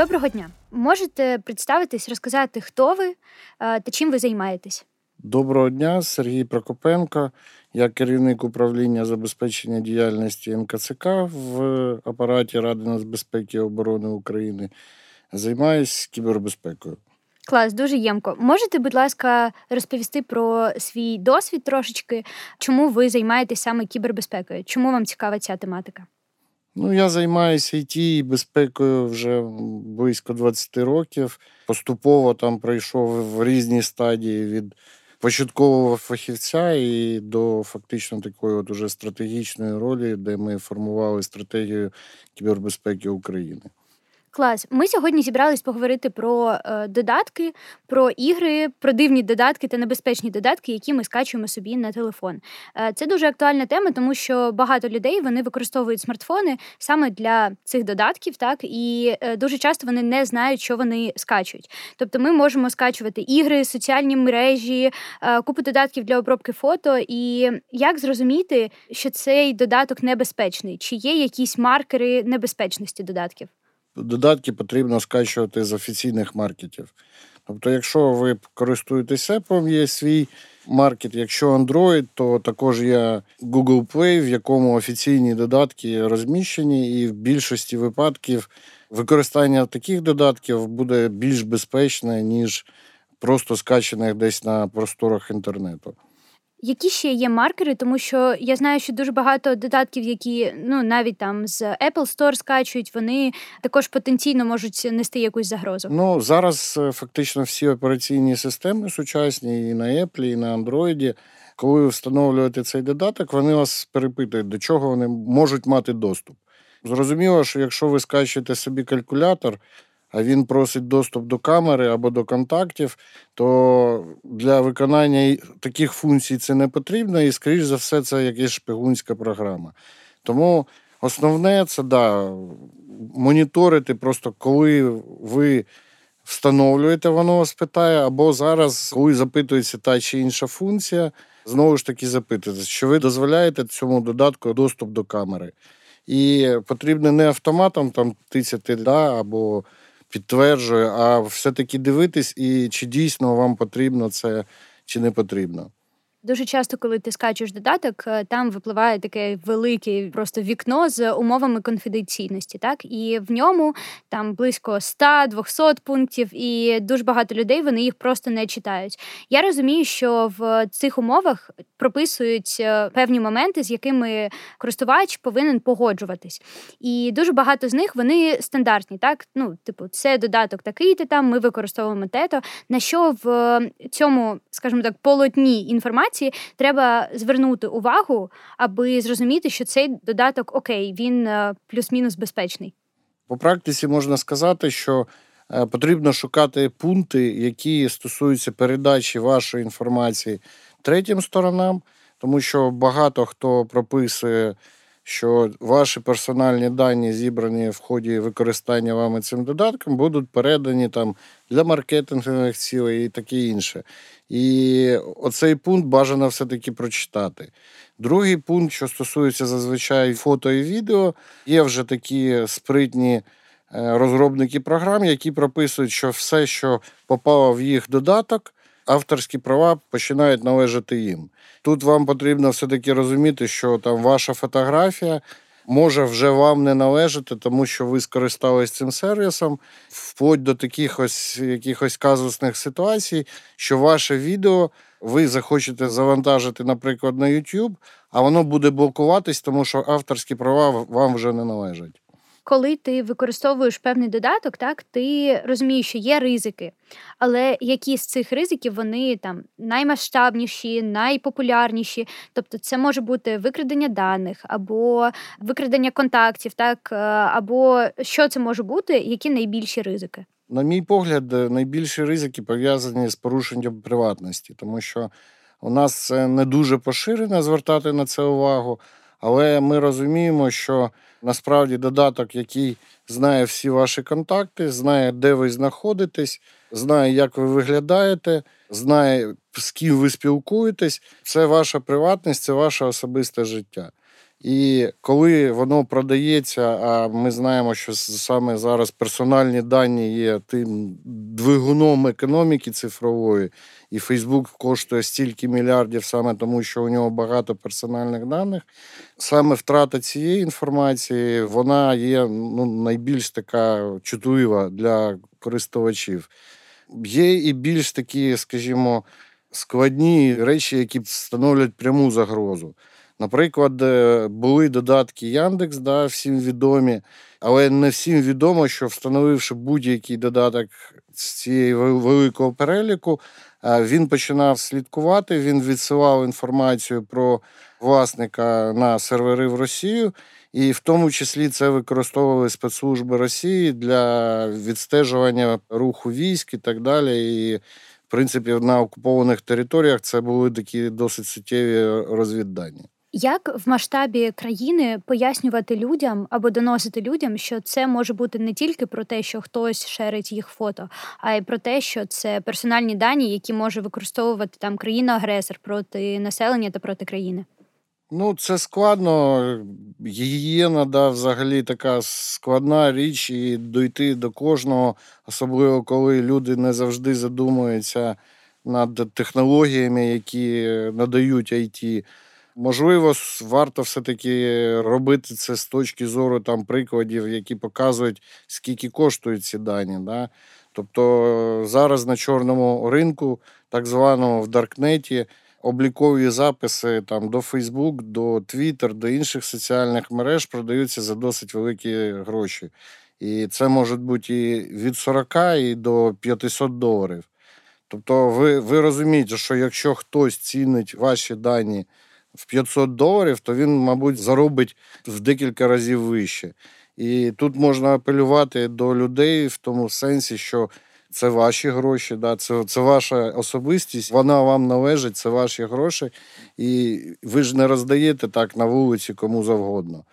Доброго дня. Можете представитись, розказати, хто ви е, та чим ви займаєтесь? Доброго дня, Сергій Прокопенко. Я керівник управління забезпечення діяльності НКЦК в апараті Ради нацбезпеки і оборони України. Займаюсь кібербезпекою. Клас, дуже ємко. Можете, будь ласка, розповісти про свій досвід трошечки, чому ви займаєтесь саме кібербезпекою? Чому вам цікава ця тематика? Ну, я займаюся IT і безпекою вже близько 20 років. Поступово там пройшов в різні стадії від початкового фахівця і до фактично такої от уже стратегічної ролі, де ми формували стратегію кібербезпеки України. Клас. Ми сьогодні зібрались поговорити про е, додатки, про ігри, про дивні додатки та небезпечні додатки, які ми скачуємо собі на телефон. Е, це дуже актуальна тема, тому що багато людей вони використовують смартфони саме для цих додатків, так і е, дуже часто вони не знають, що вони скачують. Тобто, ми можемо скачувати ігри, соціальні мережі, е, купу додатків для обробки фото. І як зрозуміти, що цей додаток небезпечний? Чи є якісь маркери небезпечності додатків? Додатки потрібно скачувати з офіційних маркетів. Тобто, якщо ви користуєтесь Apple, є свій маркет, якщо Android, то також є Google Play, в якому офіційні додатки розміщені, і в більшості випадків використання таких додатків буде більш безпечне, ніж просто скачаних десь на просторах інтернету. Які ще є маркери, тому що я знаю, що дуже багато додатків, які ну навіть там з Apple Store скачують, вони також потенційно можуть нести якусь загрозу. Ну зараз е, фактично всі операційні системи сучасні і на Apple, і на Android, коли ви встановлюєте цей додаток, вони вас перепитують, до чого вони можуть мати доступ. Зрозуміло, що якщо ви скачуєте собі калькулятор, а він просить доступ до камери або до контактів, то для виконання таких функцій це не потрібно, і, скоріш за все, це якась шпигунська програма. Тому основне це да, моніторити, просто коли ви встановлюєте, воно вас питає, або зараз, коли запитується та чи інша функція, знову ж таки запитуєте, що ви дозволяєте цьому додатку доступ до камери. І потрібно не автоматом там тицяти да, або підтверджує, а все-таки дивитись, і чи дійсно вам потрібно це, чи не потрібно. Дуже часто, коли ти скачуєш додаток, е, там випливає таке велике просто вікно з умовами конфіденційності, так і в ньому там близько 100-200 пунктів, і дуже багато людей вони їх просто не читають. Я розумію, що в цих умовах прописують е, певні моменти, з якими користувач повинен погоджуватись. І дуже багато з них вони стандартні, так ну, типу, це додаток такий-то там, ми використовуємо тето. На що в цьому, скажімо так, полотні інформації інформації, треба звернути увагу, аби зрозуміти, що цей додаток окей, він е, плюс-мінус безпечний. По практиці можна сказати, що е, потрібно шукати пункти, які стосуються передачі вашої інформації третім сторонам, тому що багато хто прописує що ваші персональні дані, зібрані в ході використання вами цим додатком, будуть передані там для маркетингових цілей і таке інше. І оцей пункт бажано все-таки прочитати. Другий пункт, що стосується зазвичай фото і відео, є вже такі спритні. Е, розробники програм, які прописують, що все, що попало в їх додаток, авторські права починають належати їм. Тут вам потрібно все-таки розуміти, що там ваша фотографія може вже вам не належати, тому що ви скористались цим сервісом, вплоть до таких ось якихось казусних ситуацій, що ваше відео ви захочете завантажити, наприклад, на YouTube, а воно буде блокуватись, тому що авторські права вам вже не належать коли ти використовуєш певний додаток, так ти розумієш, що є ризики, але які з цих ризиків вони там наймасштабніші, найпопулярніші. Тобто, це може бути викрадення даних або викрадення контактів, так е, або що це може бути, які найбільші ризики. На мій погляд, найбільші ризики пов'язані з порушенням приватності, тому що у нас це не дуже поширено звертати на це увагу, але ми розуміємо, що Насправді додаток, який знає всі ваші контакти, знає, де ви знаходитесь, знає, як ви виглядаєте, знає, з ким ви спілкуєтесь. Це ваша приватність, це ваше особисте життя. І коли воно продається, а ми знаємо, що саме зараз персональні дані є тим двигуном економіки цифрової, і Фейсбук коштує стільки мільярдів саме тому, що у нього багато персональних даних. Саме втрата цієї інформації вона є ну, найбільш така чутлива для користувачів. Є і більш такі, скажімо, складні речі, які становлять пряму загрозу. Наприклад, е, були додатки Яндекс, да, всім відомі, але не всім відомо, що встановивши будь-який додаток з цієї великого переліку, е, він починав слідкувати, він відсилав інформацію про власника на сервери в Росію, і в тому числі це використовували спецслужби Росії для відстежування руху військ і так далі. І в принципі на окупованих територіях це були такі досить суттєві розвіддані. Як в масштабі країни пояснювати людям або доносити людям, що це може бути не тільки про те, що хтось шерить їх фото, а й про те, що це персональні дані, які може використовувати там країна-агресор проти населення та проти країни? Ну, це складно. Гігієна, да, взагалі така складна річ, і дойти до кожного, особливо коли люди не завжди задумуються над технологіями, які надають IT. Можливо, варто все-таки робити це з точки зору там прикладів, які показують, скільки коштують ці дані. Да? Тобто зараз на чорному ринку, так званому в Даркнеті, облікові записи там до Facebook, до Twitter, до інших соціальних мереж продаються за досить великі гроші. І це може бути і від 40 і до 500 доларів. Тобто, ви, ви розумієте, що якщо хтось цінить ваші дані в 500 доларів, то він, мабуть, заробить в декілька разів вище. І тут можна апелювати до людей в тому сенсі, що це ваші гроші, да, це це ваша особистість, вона вам належить, це ваші гроші, і ви ж не роздаєте так на вулиці кому завгодно.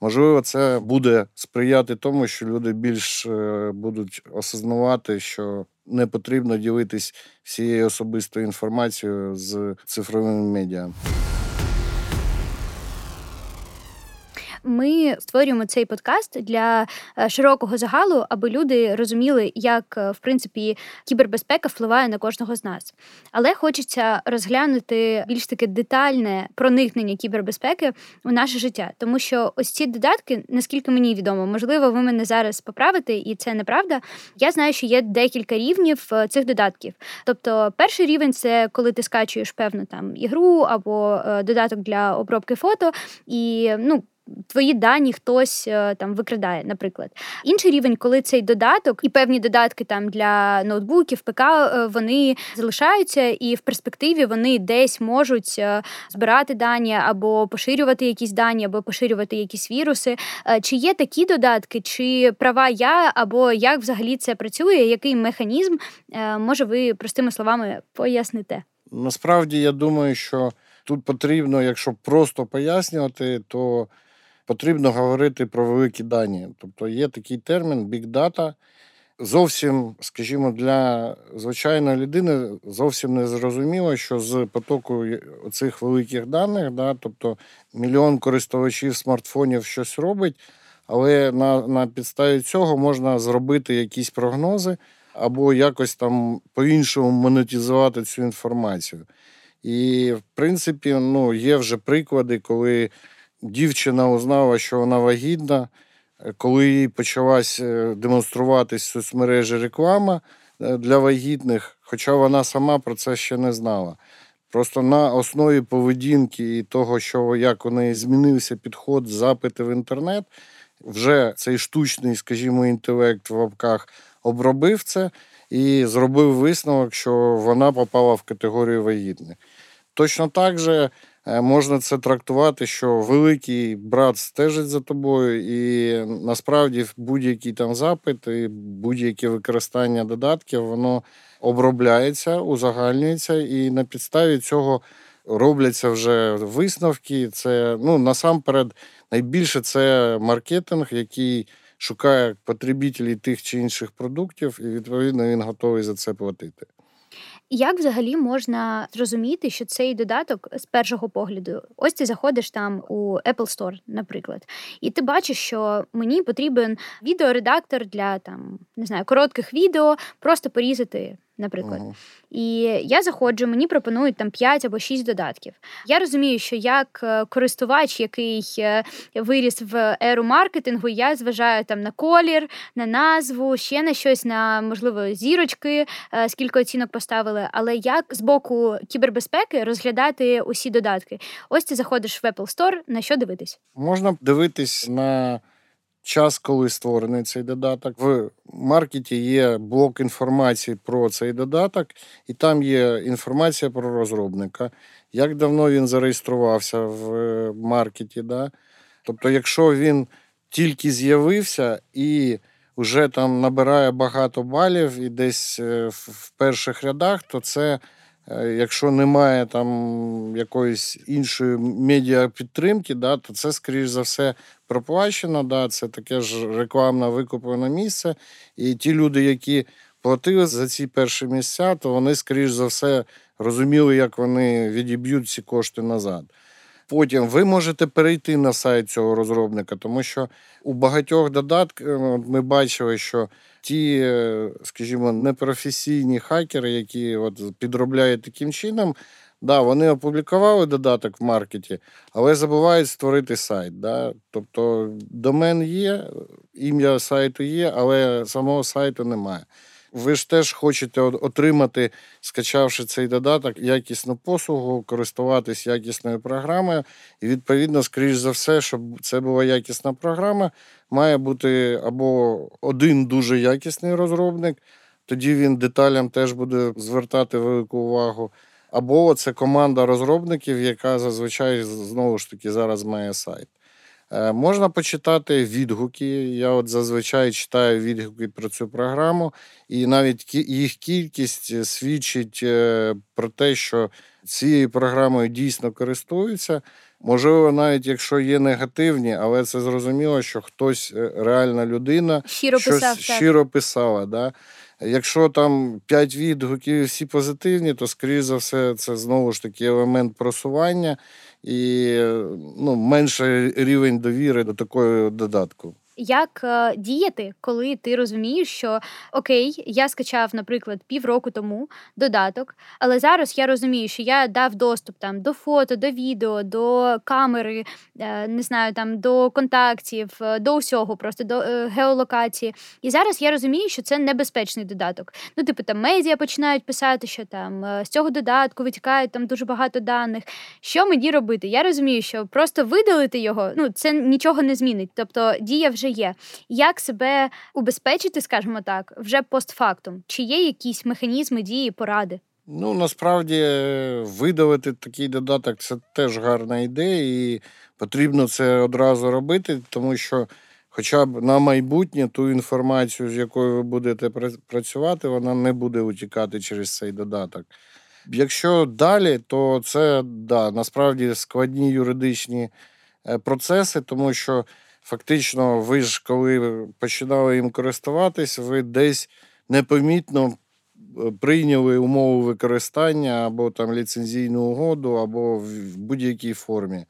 Можливо, це буде сприяти тому, що люди більш е, будуть осознавати, що не потрібно ділитись всією особистою інформацією з цифровими медіа. Ми створюємо цей подкаст для е, широкого загалу, аби люди розуміли, як е, в принципі кібербезпека впливає на кожного з нас. Але хочеться розглянути більш таке детальне проникнення кібербезпеки у наше життя, тому що ось ці додатки, наскільки мені відомо, можливо, ви мене зараз поправите, і це неправда. Я знаю, що є декілька рівнів е, цих додатків. Тобто, перший рівень це коли ти скачуєш певну там ігру або додаток для обробки фото, і ну твої дані хтось е, там викрадає, наприклад. Інший рівень, коли цей додаток і певні додатки там для ноутбуків, ПК, е, вони залишаються, і в перспективі вони десь можуть е, збирати дані або поширювати якісь дані, або поширювати якісь віруси. Чи є такі додатки, чи права я, або як взагалі це працює, який механізм може ви простими словами поясните? Насправді я думаю, що тут потрібно, якщо просто пояснювати, то потрібно говорити про великі дані. Тобто є такий термін big data. Зовсім, скажімо, для звичайної людини зовсім не зрозуміло, що з потоку цих великих даних, да, тобто мільйон користувачів смартфонів щось робить, але на на підставі цього можна зробити якісь прогнози або якось там по-іншому монетизувати цю інформацію. І, в принципі, ну, є вже приклади, коли дівчина узнала, що вона вагітна, коли їй почалась е, демонструватись в соцмережі реклама е, для вагітних, хоча вона сама про це ще не знала. Просто на основі поведінки і того, що як у неї змінився підход, запити в інтернет, вже цей штучний, скажімо, інтелект в лапках обробив це і зробив висновок, що вона попала в категорію вагітних. Точно так же Е, можна це трактувати, що великий брат стежить за тобою, і насправді будь-який там запит, і будь-яке використання додатків, воно обробляється, узагальнюється, і на підставі цього робляться вже висновки. Це ну насамперед найбільше це маркетинг, який шукає потребітелів тих чи інших продуктів, і відповідно він готовий за це платити. Як взагалі можна зрозуміти, що цей додаток з першого погляду? Ось ти заходиш там у Apple Store, наприклад, і ти бачиш, що мені потрібен відеоредактор для там не знаю коротких відео, просто порізати наприклад. Ага. І я заходжу, мені пропонують там 5 або 6 додатків. Я розумію, що як е, користувач, який е, виріс в еру маркетингу, я зважаю там на колір, на назву, ще на щось, на можливо зірочки, е, скільки оцінок поставили. Але як з боку кібербезпеки розглядати усі додатки? Ось ти заходиш в Apple Store, на що дивитись? Можна дивитись на час, коли створений цей додаток. В маркеті є блок інформації про цей додаток, і там є інформація про розробника, як давно він зареєструвався в е, маркеті. Да? Тобто, якщо він тільки з'явився і вже там набирає багато балів і десь е, в перших рядах, то це. Е, якщо немає там якоїсь іншої медіа підтримки, да, то це, скоріш за все, проплачено. Да, Це таке ж рекламне викуплене місце. І ті люди, які платили за ці перші місця, то вони, скоріш за все, розуміли, як вони відіб'ють ці кошти назад. Потім ви можете перейти на сайт цього розробника, тому що у багатьох додатках ми бачили, що ті, е, скажімо, непрофесійні хакери, які от підробляють таким чином, да, вони опублікували додаток в маркеті, але забувають створити сайт. Да? Тобто домен є, ім'я сайту є, але самого сайту немає. Ви ж теж хочете отримати, скачавши цей додаток, якісну послугу, користуватись якісною програмою. І, відповідно, скоріш за все, щоб це була якісна програма, має бути або один дуже якісний розробник, тоді він деталям теж буде звертати велику увагу. Або це команда розробників, яка зазвичай знову ж таки зараз має сайт. Е, можна почитати відгуки. Я от зазвичай читаю відгуки про цю програму, і навіть їх кількість свідчить е, про те, що цією програмою дійсно користуються. Можливо, навіть якщо є негативні, але це зрозуміло, що хтось е, реальна людина щиро щось писав, щиро писала. Да? Якщо там 5 відгуків всі позитивні, то скоріш за все це знову ж таки елемент просування і ну, менший рівень довіри до такої додатку як е, діяти, коли ти розумієш, що окей, я скачав, наприклад, півроку тому додаток, але зараз я розумію, що я дав доступ там до фото, до відео, до камери, е, не знаю, там до контактів, е, до усього, просто до геолокації. І зараз я розумію, що це небезпечний додаток. Ну, типу, там медіа починають писати, що там з цього додатку витікають там дуже багато даних. Що мені робити? Я розумію, що просто видалити його, ну це нічого не змінить. Тобто дія вже є. Як себе убезпечити, скажімо так, вже постфактум? Чи є якісь механізми дії, поради? Ну насправді видавити такий додаток це теж гарна ідея, і потрібно це одразу робити, тому що, хоча б на майбутнє ту інформацію, з якою ви будете працювати, вона не буде утікати через цей додаток. Якщо далі, то це да, насправді складні юридичні е, процеси, тому що фактично, ви ж коли починали їм користуватись, ви десь непомітно е, прийняли умови використання або там ліцензійну угоду, або в будь-якій формі.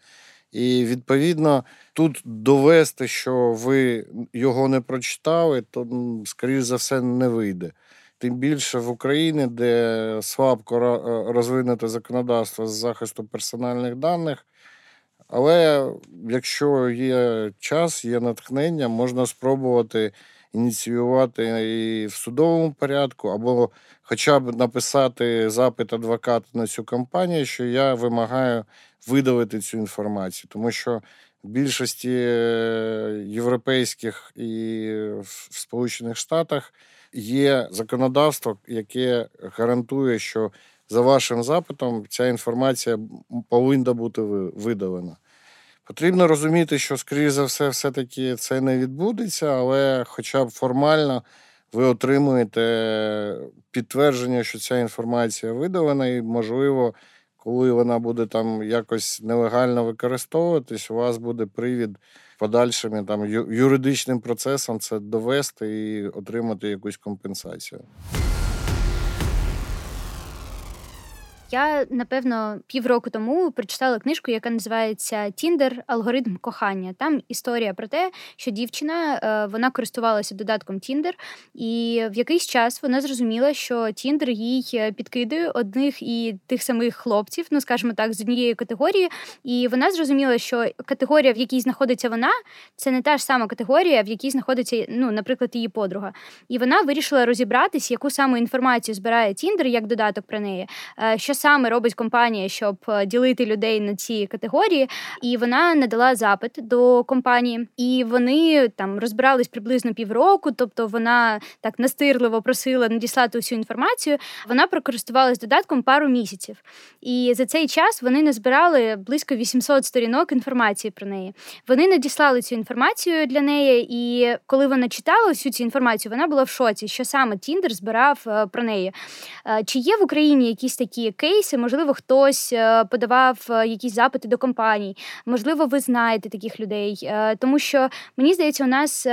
І відповідно тут довести, що ви його не прочитали, то, скоріш за все, не вийде. Тим більше в Україні, де слабко е, розвинуте законодавство з захисту персональних даних, але якщо є час, є натхнення, можна спробувати ініціювати і в судовому порядку, або хоча б написати запит адвоката на цю компанію, що я вимагаю видалити цю інформацію, тому що в більшості е, європейських і в Сполучених Штатах є законодавство, яке гарантує, що за вашим запитом ця інформація повинна бути видалена. Потрібно розуміти, що, скоріш за все, все-таки це не відбудеться, але хоча б формально ви отримуєте підтвердження, що ця інформація видалена, і, можливо, коли вона буде там якось нелегально використовуватись, у вас буде привід подальшим там юридичним процесом це довести і отримати якусь компенсацію. Я напевно півроку тому прочитала книжку, яка називається Тіндер Алгоритм кохання. Там історія про те, що дівчина е, вона користувалася додатком Тіндер, і в якийсь час вона зрозуміла, що Тіндер їй е, підкидує одних і тих самих хлопців, ну скажімо так, з однієї категорії. І вона зрозуміла, що категорія, в якій знаходиться вона, це не та ж сама категорія, в якій знаходиться, ну, наприклад, її подруга. І вона вирішила розібратись, яку саме інформацію збирає Тіндер як додаток про неї. Е, що саме робить компанія, щоб е, ділити людей на ці категорії, і вона надала запит до компанії, і вони там розбирались приблизно півроку. Тобто вона так настирливо просила надіслати усю інформацію. Вона прокористувалась додатком пару місяців, і за цей час вони назбирали близько 800 сторінок інформації про неї. Вони надіслали цю інформацію для неї, і коли вона читала всю цю інформацію, вона була в шоці, що саме Тіндер збирав е, про неї. Чи є в Україні якісь такі кейси, можливо, хтось е, подавав е, якісь запити до компаній, можливо, ви знаєте таких людей. Е, тому що мені здається, у нас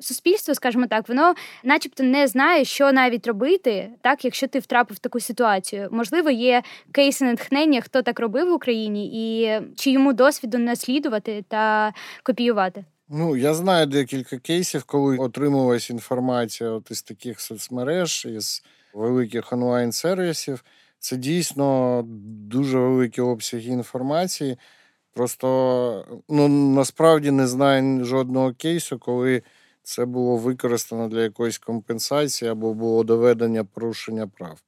суспільство, скажімо так, воно, начебто, не знає, що навіть робити, так, якщо ти втрапив в таку ситуацію. Можливо, є кейси натхнення, хто так робив в Україні, і чи йому досвіду наслідувати та копіювати. Ну, я знаю декілька кейсів, коли отримувалась інформація от із таких соцмереж, із великих онлайн-сервісів. Це дійсно дуже великі обсяги інформації. Просто ну, насправді не знаю жодного кейсу, коли це було використано для якоїсь компенсації або було доведення порушення прав.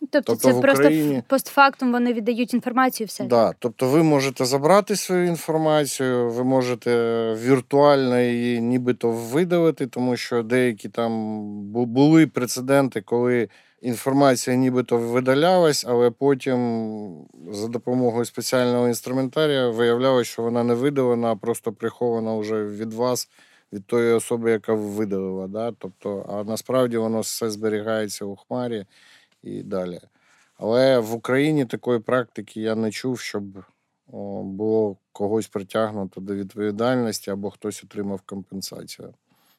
Тобто, тобто це просто Україні... постфактум вони віддають інформацію все. Да, Тобто ви можете забрати свою інформацію, ви можете віртуально її нібито видалити, тому що деякі там були прецеденти, коли інформація нібито видалялась, але потім за допомогою спеціального інструментарія виявлялося, що вона не видалена, а просто прихована вже від вас, від тої особи, яка видалила. Да? Тобто, А насправді воно все зберігається у хмарі і далі. Але в Україні такої практики я не чув, щоб було когось притягнуто до відповідальності або хтось отримав компенсацію.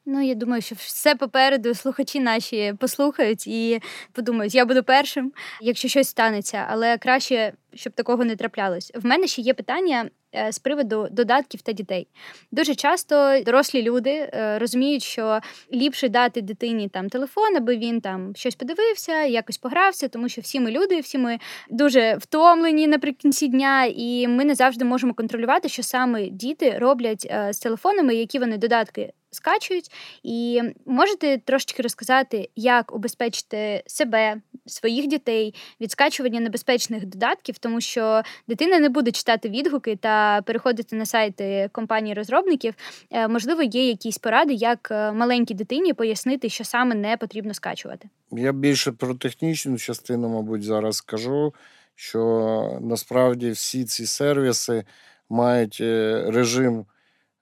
Ну, я думаю, що все попереду слухачі наші послухають і подумають, я буду першим, якщо щось станеться, але краще, щоб такого не траплялось. В мене ще є питання Е, з приводу додатків та дітей. Дуже часто дорослі люди е, розуміють, що ліпше дати дитині там телефон, аби він там щось подивився, якось погрався, тому що всі ми люди, всі ми дуже втомлені наприкінці дня, і ми не завжди можемо контролювати, що саме діти роблять е, з телефонами, які вони додатки. Скачують, і можете трошечки розказати, як убезпечити себе, своїх дітей від скачування небезпечних додатків, тому що дитина не буде читати відгуки та переходити на сайти компаній-розробників. Е, можливо, є якісь поради, як е, маленькій дитині пояснити, що саме не потрібно скачувати. Я більше про технічну частину, мабуть, зараз скажу, що насправді всі ці сервіси мають е, режим.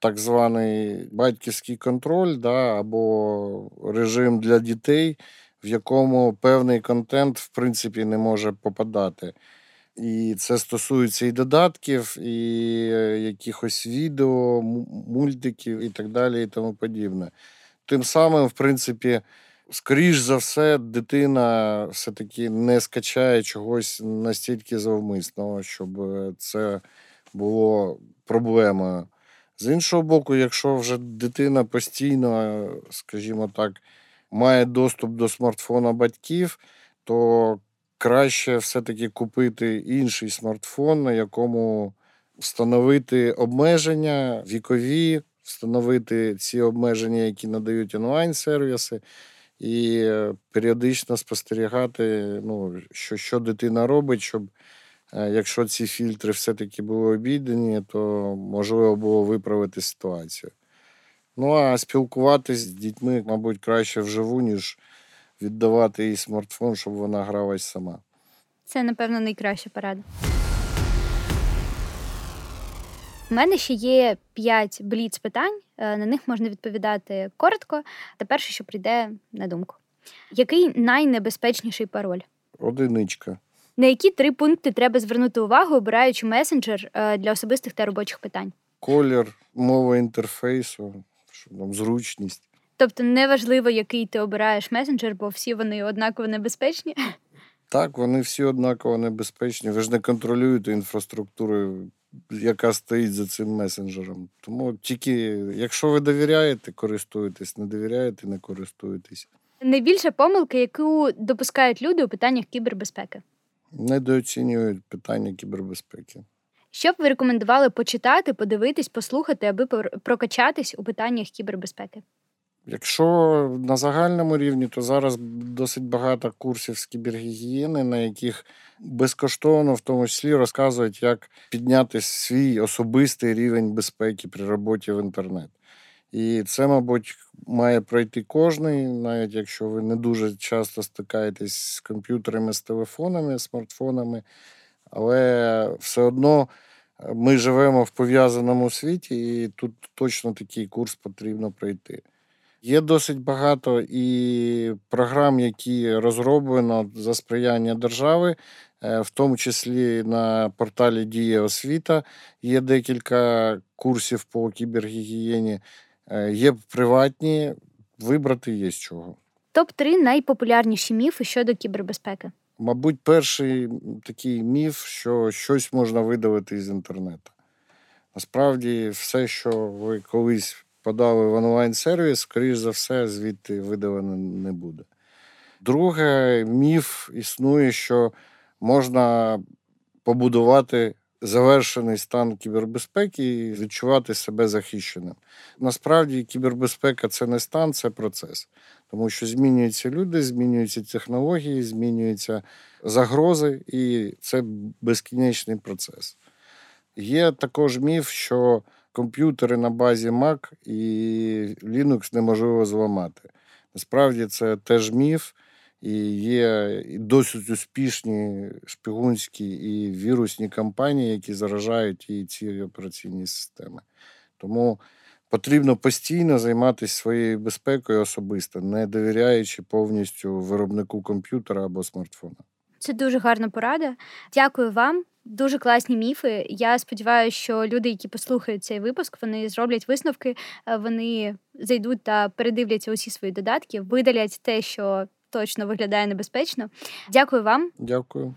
Так званий батьківський контроль, да, або режим для дітей, в якому певний контент, в принципі, не може попадати. І це стосується і додатків, і е, якихось відео, мультиків і так далі, і тому подібне. Тим самим, в принципі, скоріш за все, дитина все-таки не скачає чогось настільки завмисного, щоб е, це було проблемою. З іншого боку, якщо вже дитина постійно, скажімо так, має доступ до смартфона батьків, то краще все-таки купити інший смартфон, на якому встановити обмеження вікові, встановити ці обмеження, які надають онлайн-сервіси, і періодично спостерігати, ну, що, що дитина робить, щоб. Е, якщо ці фільтри все-таки були обійдені, то можливо було виправити ситуацію. Ну, а спілкуватись з дітьми, мабуть, краще вживу, ніж віддавати їй смартфон, щоб вона гралась сама. Це, напевно, найкраща порада. У мене ще є п'ять бліц питань. Е, на них можна відповідати коротко. Та перше, що прийде на думку. Який найнебезпечніший пароль? Одиничка. На які три пункти треба звернути увагу, обираючи месенджер е, для особистих та робочих питань? Колір, мова інтерфейсу, там зручність. Тобто неважливо, який ти обираєш месенджер, бо всі вони однаково небезпечні. Так, вони всі однаково небезпечні. Ви ж не контролюєте інфраструктуру, яка стоїть за цим месенджером. Тому тільки, якщо ви довіряєте, користуєтесь, не довіряєте, не користуєтесь. Найбільша помилка, яку допускають люди у питаннях кібербезпеки. Недооцінюють питання кібербезпеки. Що б ви рекомендували почитати, подивитись, послухати, аби прокачатись у питаннях кібербезпеки? Якщо на загальному рівні, то зараз досить багато курсів з кібергігієни, на яких безкоштовно, в тому числі, розказують, як підняти свій особистий рівень безпеки при роботі в інтернет. І це, мабуть, має пройти кожний, навіть якщо ви не дуже часто стикаєтесь з комп'ютерами, з телефонами, смартфонами, але все одно е, ми живемо в пов'язаному світі, і тут точно такий курс потрібно пройти. Є досить багато і програм, які розроблено за сприяння держави, е, в тому числі на порталі Дія освіта є декілька курсів по кібергігієні, є приватні, вибрати є з чого. Топ 3 найпопулярніші міфи щодо кібербезпеки. Мабуть, перший такий міф, що щось можна видалити із інтернету. Насправді, все, що ви колись подали в онлайн-сервіс, скоріш за все, звідти видалено не буде. Друге, міф існує, що можна побудувати завершений стан кібербезпеки і відчувати себе захищеним. Насправді, кібербезпека це не стан, це процес. Тому що змінюються люди, змінюються технології, змінюються загрози, і це безкінечний процес. Є також міф, що комп'ютери на базі Mac і Linux неможливо зламати. Насправді це теж міф, і є досить успішні шпигунські і вірусні кампанії, які заражають і ці операційні системи. Тому потрібно постійно займатися своєю безпекою особисто, не довіряючи повністю виробнику комп'ютера або смартфона. Це дуже гарна порада. Дякую вам. Дуже класні міфи. Я сподіваюся, що люди, які послухають цей випуск, вони зроблять висновки, е, вони зайдуть та передивляться усі свої додатки, видалять те, що точно виглядає небезпечно. Дякую вам. Дякую.